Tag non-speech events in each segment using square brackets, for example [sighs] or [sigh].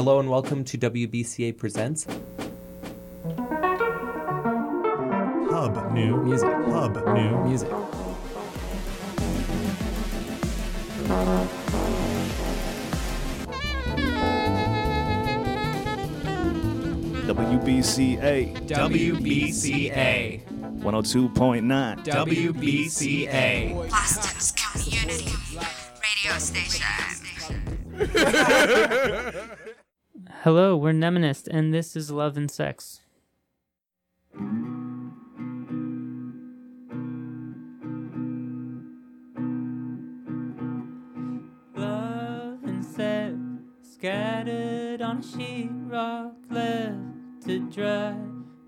Hello and welcome to WBCA Presents. Hub New Music. Hub New Music. WBCA. WBCA. 102.9. WBCA. Boston's community radio station. [laughs] [laughs] Hello, we're Mnemonist, and this is Love and Sex. Love and sex scattered on a sheetrock left to dry,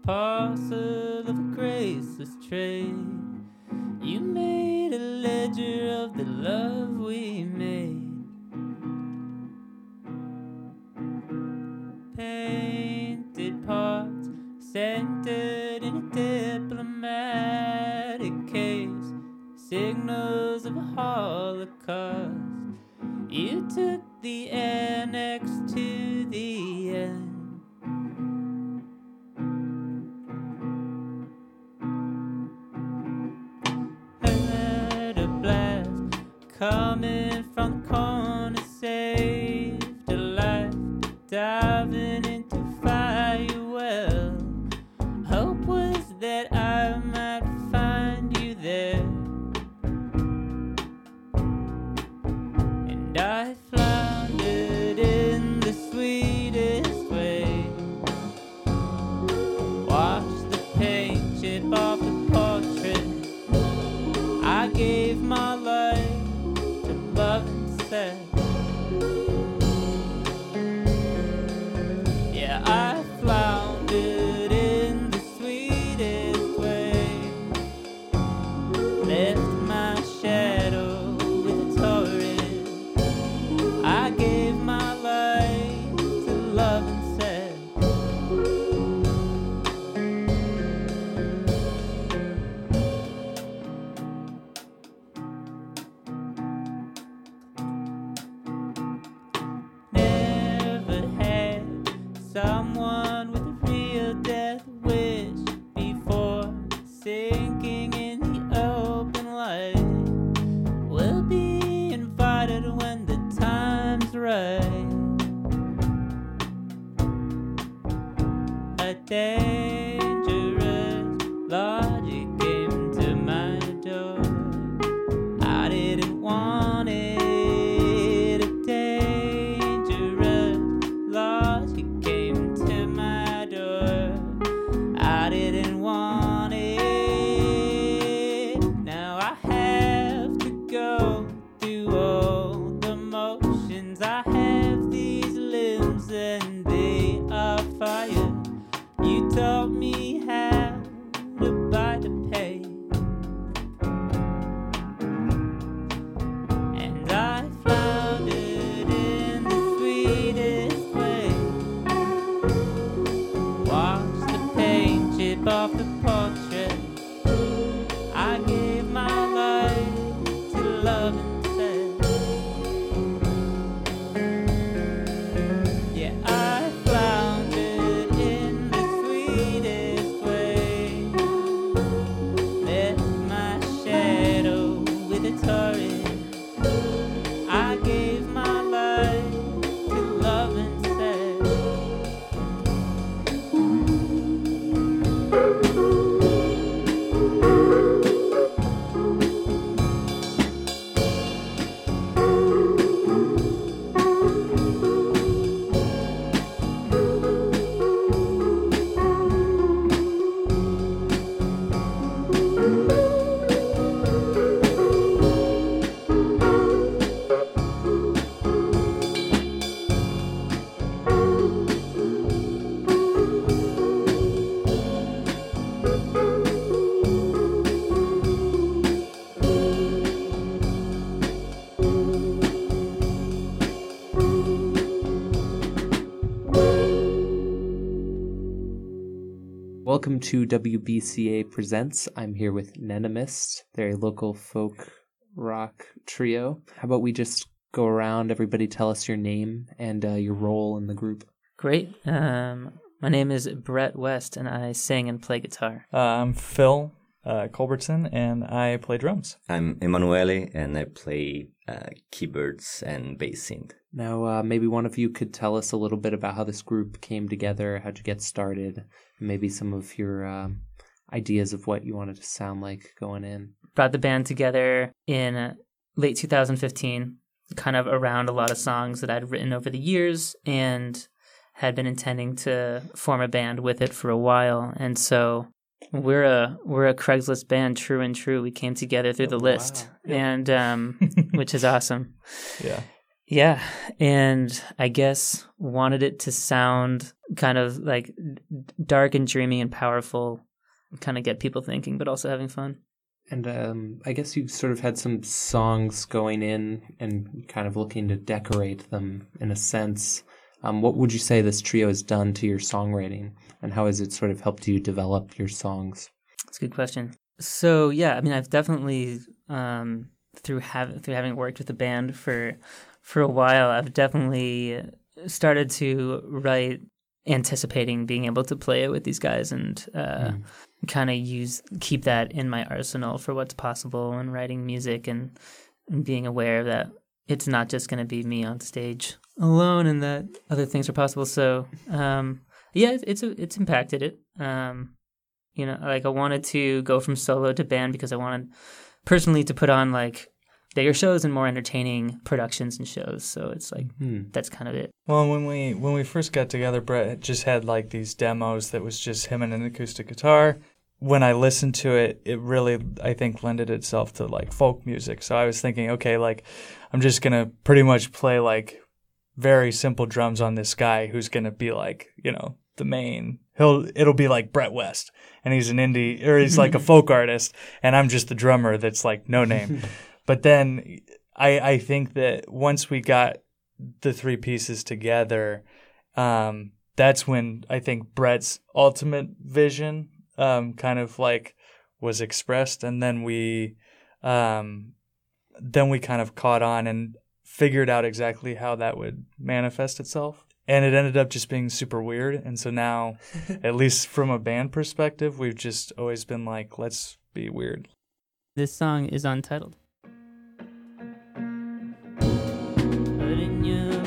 parcel of a graceless trade. You made a ledger of the love we made. guys. death wish before sinking in the open light. We'll be invited when the time's right. A day. Welcome to WBCA Presents. I'm here with Mnemonist. They're a local folk rock trio. How about we just go around, everybody tell us your name and uh, your role in the group? Great. Um, my name is Brett West, and I sing and play guitar. Uh, I'm Phil uh, Culbertson, and I play drums. I'm Emanuele, and I play uh, keyboards and bass synth. Now, uh, maybe one of you could tell us a little bit about how this group came together, how'd you get started, maybe some of your um, ideas of what you wanted to sound like going in. Brought the band together in uh, late 2015, kind of around a lot of songs that I'd written over the years, and had been intending to form a band with it for a while. And so we're a we're a Craigslist band, true and true. We came together through the list, and um, [laughs] which is awesome. Yeah. Yeah, and I guess wanted it to sound kind of like dark and dreamy and powerful, kind of get people thinking, but also having fun. And um, I guess you've sort of had some songs going in and kind of looking to decorate them in a sense. Um, what would you say this trio has done to your songwriting, and how has it sort of helped you develop your songs? That's a good question. So yeah, I mean, I've definitely um, through having through having worked with the band for for a while, I've definitely started to write anticipating being able to play it with these guys and uh, mm. kind of use keep that in my arsenal for what's possible when writing music and, and being aware that it's not just going to be me on stage alone and that other things are possible. So um, yeah, it's it's, it's impacted it. Um, you know, like I wanted to go from solo to band because I wanted personally to put on like bigger shows and more entertaining productions and shows. So it's like mm-hmm. that's kind of it. Well, when we when we first got together, Brett just had like these demos that was just him and an acoustic guitar. When I listened to it, it really I think lended itself to like folk music. So I was thinking, okay, like I'm just gonna pretty much play like very simple drums on this guy who's gonna be like you know the main. He'll it'll be like Brett West, and he's an indie or he's like a [laughs] folk artist, and I'm just the drummer that's like no name. [laughs] But then I I think that once we got the three pieces together, um, that's when I think Brett's ultimate vision um, kind of like was expressed, and then we um, then we kind of caught on and figured out exactly how that would manifest itself. And it ended up just being super weird. And so now, [laughs] at least from a band perspective, we've just always been like, let's be weird. This song is untitled. 안녕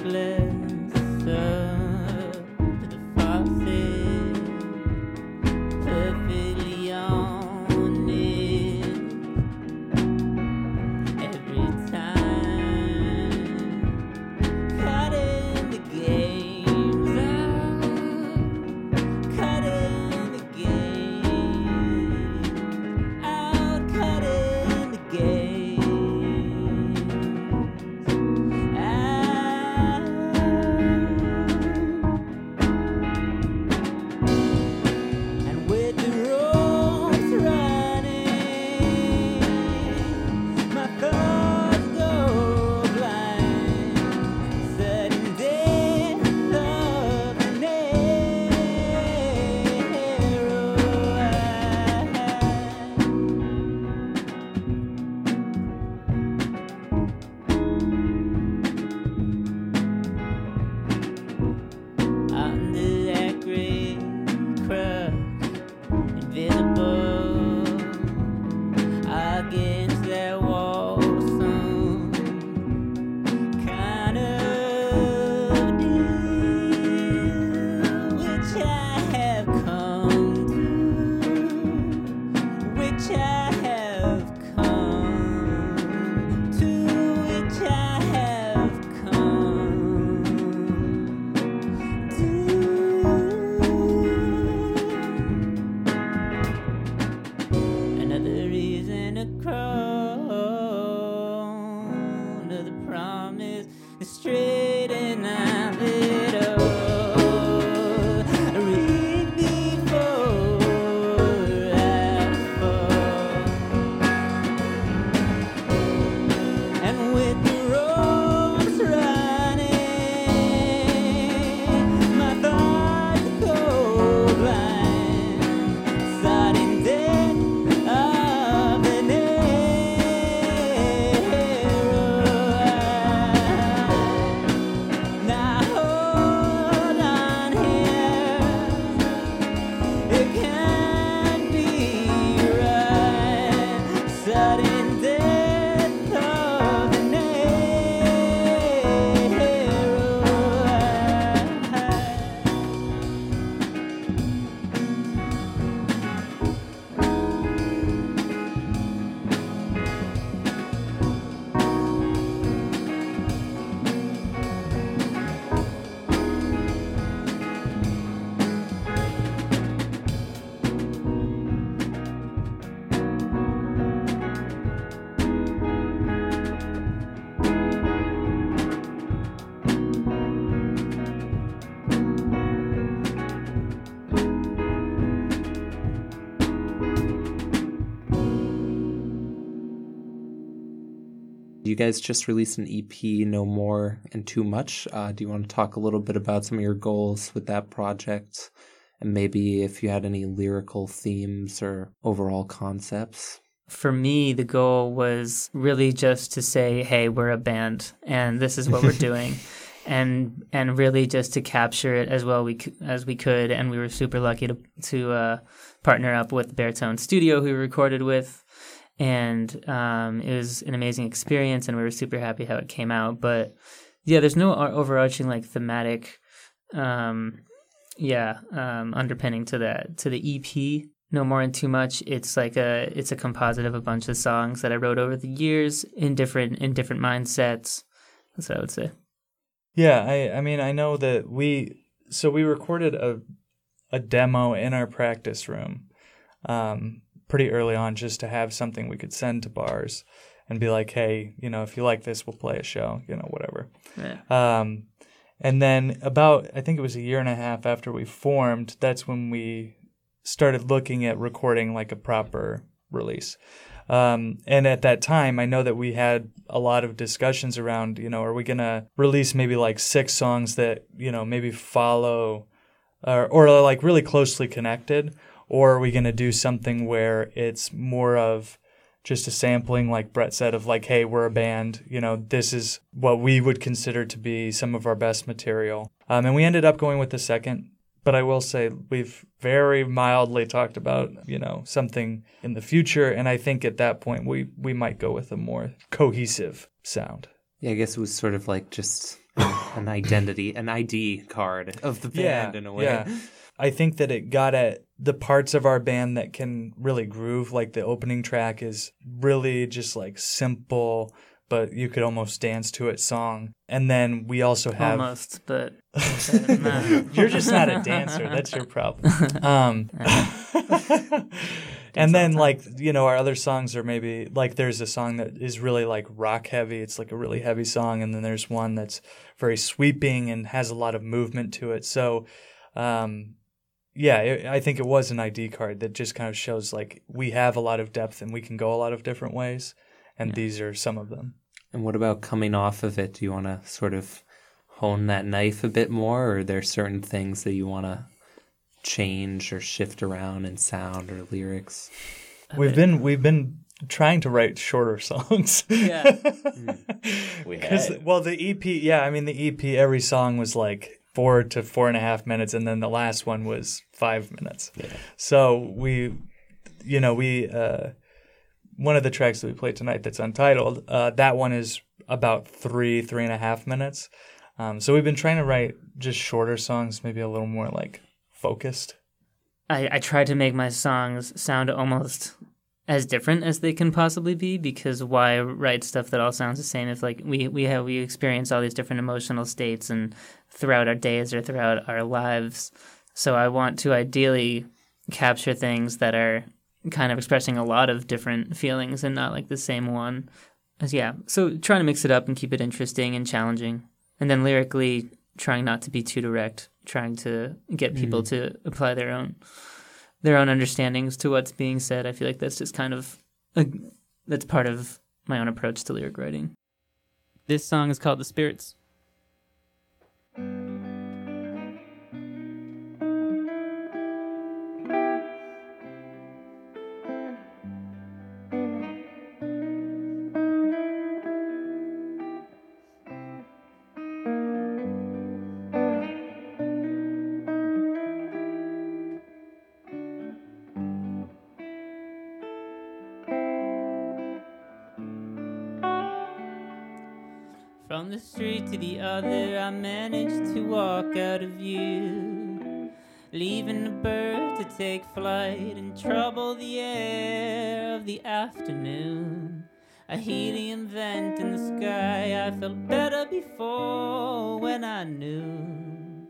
you guys just released an EP, No More and Too Much. Uh, do you want to talk a little bit about some of your goals with that project? And maybe if you had any lyrical themes or overall concepts? For me, the goal was really just to say, hey, we're a band and this is what we're [laughs] doing. And and really just to capture it as well we as we could, and we were super lucky to to uh, partner up with Baritone Studio, who we recorded with, and um, it was an amazing experience, and we were super happy how it came out. But yeah, there's no overarching like thematic, um, yeah, um, underpinning to that to the EP. No more and too much. It's like a it's a composite of a bunch of songs that I wrote over the years in different in different mindsets. That's what I would say. Yeah, I I mean I know that we so we recorded a a demo in our practice room um, pretty early on just to have something we could send to bars and be like, hey, you know, if you like this, we'll play a show, you know, whatever. Yeah. Um, and then about I think it was a year and a half after we formed, that's when we started looking at recording like a proper release. Um, and at that time, I know that we had a lot of discussions around, you know, are we gonna release maybe like six songs that you know maybe follow, or or like really closely connected, or are we gonna do something where it's more of just a sampling, like Brett said, of like, hey, we're a band. You know, this is what we would consider to be some of our best material. Um, and we ended up going with the second. But I will say we've very mildly talked about, you know, something in the future. And I think at that point we, we might go with a more cohesive sound. Yeah, I guess it was sort of like just an identity, an ID card of the band in a way. Yeah. I think that it got at the parts of our band that can really groove. Like the opening track is really just like simple, but you could almost dance to it song. And then we also have. Almost, but [laughs] [laughs] You're just not a dancer. That's your problem. Um, [laughs] and then, like, you know, our other songs are maybe like there's a song that is really like rock heavy. It's like a really heavy song. And then there's one that's very sweeping and has a lot of movement to it. So, um, yeah, it, I think it was an ID card that just kind of shows like we have a lot of depth and we can go a lot of different ways. And these are some of them. And what about coming off of it? Do you want to sort of hone that knife a bit more, or are there certain things that you want to change or shift around in sound or lyrics? We've been we've been trying to write shorter [laughs] songs. yeah, We [laughs] Because had. well, the EP, yeah, I mean the EP, every song was like four to four and a half minutes, and then the last one was five minutes. Yeah. So we, you know, we uh, one of the tracks that we played tonight that's untitled. Uh, that one is about three, three and a half minutes. Um, so we've been trying to write just shorter songs, maybe a little more like focused. I, I try to make my songs sound almost as different as they can possibly be because why write stuff that all sounds the same if like we we have we experience all these different emotional states and throughout our days or throughout our lives so i want to ideally capture things that are kind of expressing a lot of different feelings and not like the same one as yeah so trying to mix it up and keep it interesting and challenging and then lyrically trying not to be too direct trying to get hmm. people to apply their own their own understandings to what's being said. I feel like that's just kind of a, that's part of my own approach to lyric writing. This song is called "The Spirits." I managed to walk out of view. Leaving the bird to take flight and trouble the air of the afternoon. A helium vent in the sky, I felt better before when I knew.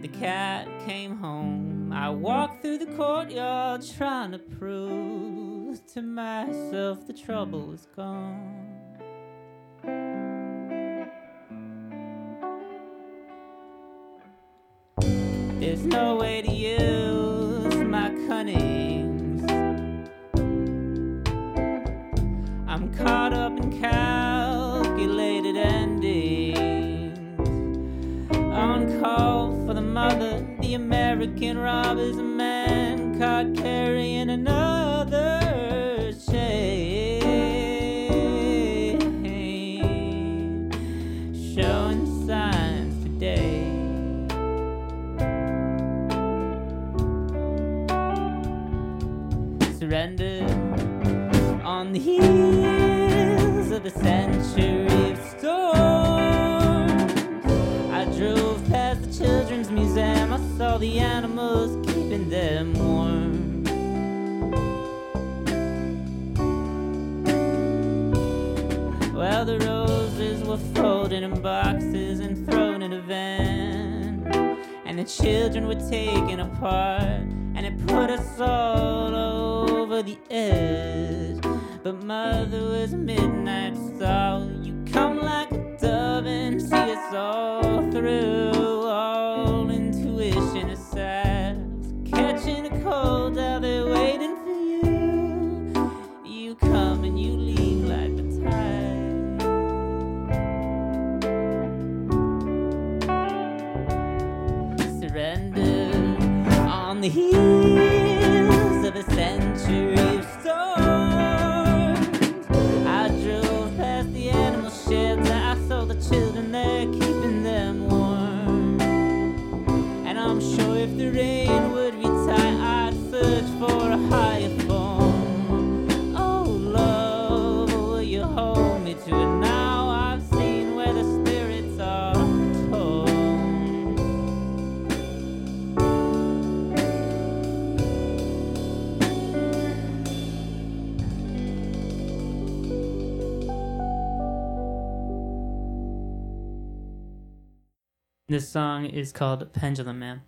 The cat came home. I walked through the courtyard trying to prove to myself the trouble was gone. There's no way to use my cunnings. I'm caught up in calculated endings. On call for the mother, the American robber's a man caught carrying another. the animals, keeping them warm. Well, the roses were folded in boxes and thrown in a van. And the children were taken apart, and it put us all over the edge. But mother was midnight This song is called Pendulum Man.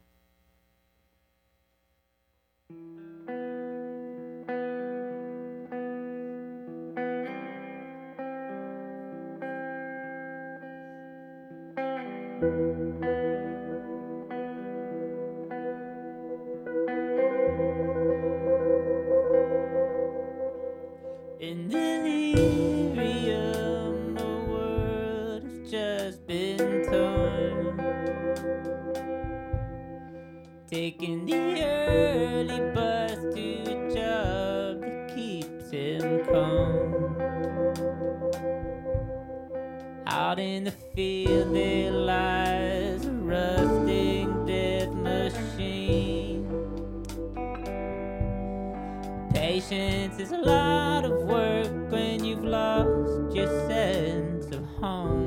come. Out in the field there lies a rusting death machine. Patience is a lot of work when you've lost your sense of home.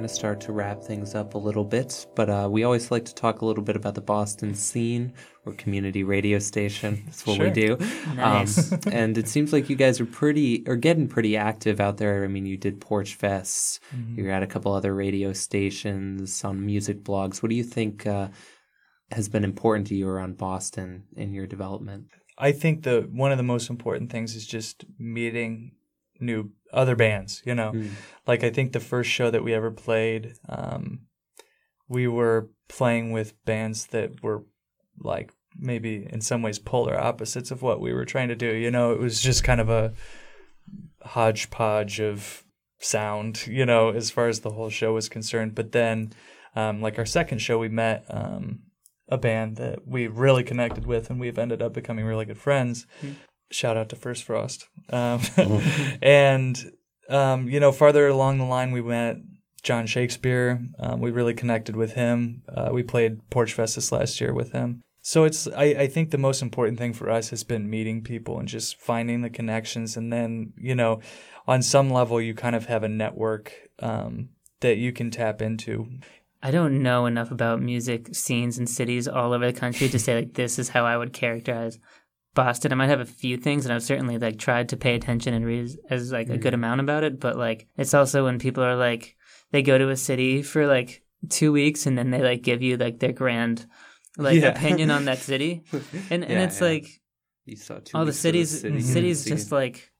Kind of start to wrap things up a little bit, but uh, we always like to talk a little bit about the Boston scene or community radio station. [laughs] That's what we Sure. do. Nice. Um, [laughs] and it seems like you guys are pretty, or getting pretty active out there. I mean, you did Porch Fest, you're at a couple other radio stations, on music blogs. What do you think uh, has been important to you around Boston in your development? I think the one of the most important things is just meeting new other bands. You know, like I think the first show that we ever played, um, we were playing with bands that were like maybe in some ways polar opposites of what we were trying to do. You know, it was just kind of a hodgepodge of sound. You know, as far as the whole show was concerned. But then, um, like our second show, we met. Um, a band that we really connected with and we've ended up becoming really good friends. Shout out to First Frost. Um, [laughs] and, um, you know, farther along the line, we met John Shakespeare. Um, we really connected with him. Uh, we played Porch Fest this last year with him. So it's, I, I think the most important thing for us has been meeting people and just finding the connections. And then, you know, on some level, you kind of have a network um, that you can tap into. I don't know enough about music scenes and cities all over the country to say like this is how I would characterize Boston. I might have a few things, and I've certainly like tried to pay attention and read as like a good amount about it. But like it's also when people are like they go to a city for like two weeks and then they like give you like their grand like Yeah. opinion on that [laughs] city, and and Yeah, it's yeah. like You saw two all the cities city cities scene. just like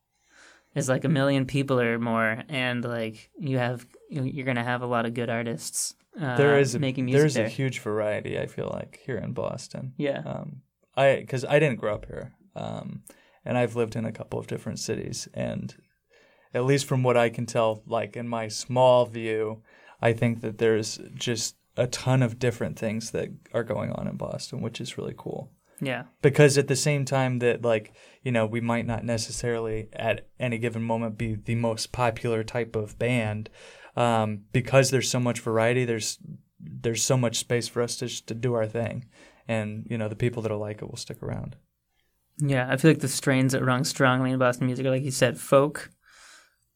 is like a million people or more, and like you have you're gonna have a lot of good artists. Uh, there is a, making music there's there. a huge variety. I feel like here in Boston. yeah. Um, I because I didn't grow up here, um, and I've lived in a couple of different cities, and at least from what I can tell, like in my small view, I think that there's just a ton of different things that are going on in Boston, which is really cool. Yeah. Because at the same time that like you know we might not necessarily at any given moment be the most popular type of band, um, because there's so much variety. There's there's so much space for us to just to do our thing, and you know the people that'll like it will stick around. Yeah, I feel like the strains that rung strongly in Boston music are, like you said, folk.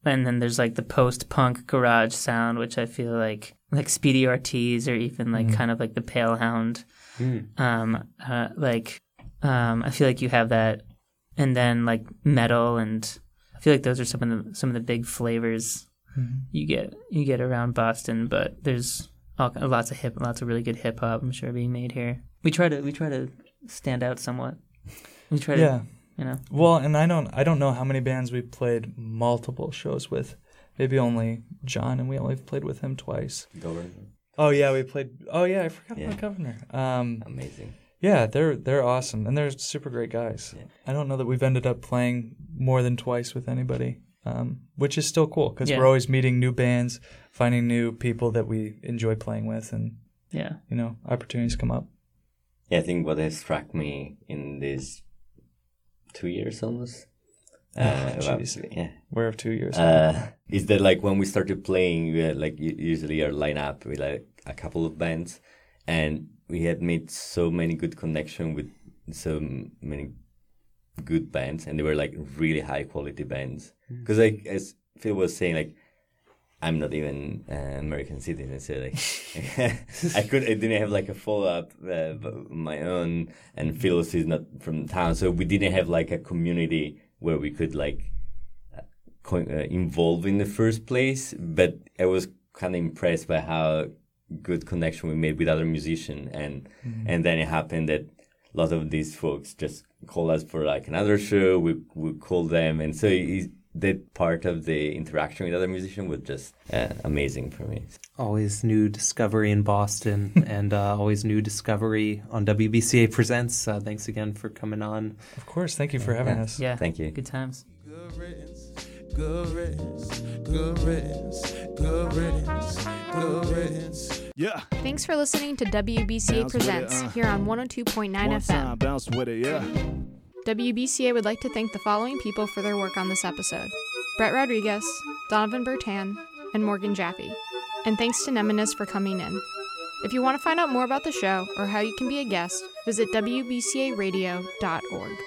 And then there's like the post punk garage sound, which I feel like like Speedy Ortiz or even like kind of like the Palehound. Mm. Um, uh, like um, I feel like you have that, and then like metal, and I feel like those are some of the some of the big flavors you get you get around Boston. But there's all, lots of hip, lots of really good hip hop. I'm sure being made here. We try to we try to stand out somewhat. We try to Yeah. you know. Well, and I don't I don't know how many bands we've played multiple shows with. Maybe only John, and we only played with him twice. Governor. Oh yeah, we played. Oh yeah, I forgot Yeah. about Governor. Um, Amazing. Yeah, they're they're awesome and they're super great guys. Yeah. I don't know that we've ended up playing more than twice with anybody, um, which is still cool because Yeah. we're always meeting new bands, finding new people that we enjoy playing with, and Yeah. you know opportunities come up. Yeah, I think what has struck me in these two years almost. [sighs] Uh, Oh, yeah. We're of two years. Uh, is that like when we started playing, we had like usually our lineup with like a couple of bands, and we had made so many good connection with so many good bands, and they were like really high quality bands. Because like as Phil was saying, like I'm not even uh, American citizen, so like [laughs] [laughs] I could I didn't have like a follow up uh, my own, and Phil's is not from town, so we didn't have like a community where we could like co- uh, involve in the first place. But I was kind of impressed by how good connection we made with other musicians, and and then it happened that a lot of these folks just call us for like another show. We we called them, and so it, that part of the interaction with other musicians was just uh, amazing for me. Always new discovery in Boston [laughs] and uh, always new discovery on WBCA Presents. Uh, thanks again for coming on. of course, thank you for having Yeah. us. Yeah. Thank you. Good times. Good riddance, good riddance, good riddance, good riddance, good riddance. Yeah. Thanks for listening to WBCA Bounce with it, Presents uh. here on 102.9 One FM. time, bounce with it, yeah. WBCA would like to thank the following people for their work on this episode Brett Rodriguez, Donovan Bertan, and Morgan Jaffe. And thanks to Mnemonist for coming in. If you want to find out more about the show or how you can be a guest, visit WBCAradio.org.